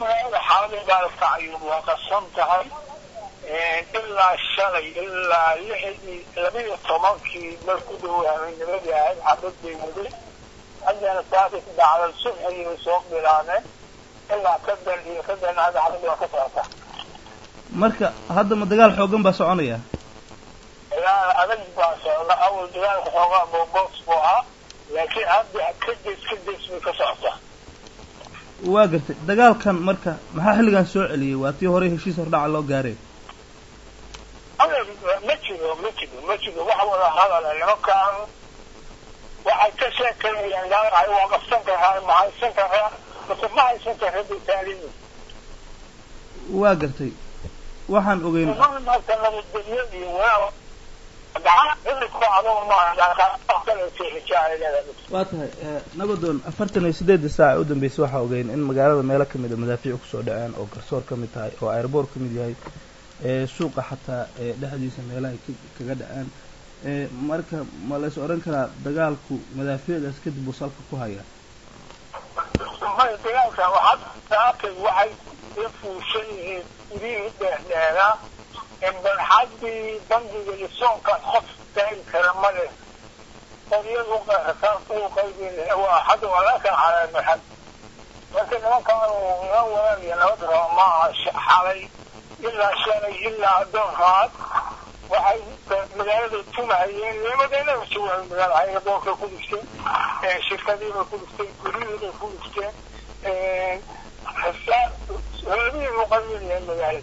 magaalada xaaladii gaalkacyo waa qasan tahay ilaa shalay ilaa lixdii labiyo tobankii mar ku dhow habeennimadii ahayd xabad bay muday haddana saakis dhacday subxigii soo bilaabeen ilaa ka dan iyo ka dan hadda xabadii waa ka socota marka hadda ma dagaal xoogan baa soconaya? Dagaal adag baa socda awal dagaalka xoogaa booboos buu ahaa laakiin hadda ka des ka des bay ka socotaa waa gartay. Dagaalkan marka maxaa xilligan soo celiyey? Waa tii horey heshiis hordhaca loo gaaray ma jiro ma jiro ma jiro. Wax wada hadala nimankaan waxay ka sheekeynayaan gaalahay waa qabsan karaa ma haysan karaa mase ma haysan karaa bay taaliyi waa gartay. Waxaan ogeyn waa tahay nabadoon afartan iyo sideedda saac u dambeysay waxaa ogeyn in magaalada meelo ka mid a madaafiic ku soo dhaceen oo garsoor ka mid tahay oo airboort ka mid yahay suuqa xataa dhexdiisa meelaha kaga dhaceen. Marka ma lays odhan karaa dagaalku madaafiicdaas kadib uu salka ku hayaa? May dagaalka waxaakay waxay la fuushan yihiin gurihii dheerdheeraa barxadii bangiga iyo soonka qof taagi kara male qoryadu uu qaybin waa laga kala xalay marxad marka nimankan niman wanaag iyo nabad raba maaha xalay ilaa shalay ilaa adoonkaad waxay magaalada tumahayeen nimadeenaba joogaan magaala ayadoonka ku dhigteen shirkadiibay ku dhigteen guryihiibay ku dhigteen hooladiibay u qaybinayeen magaalada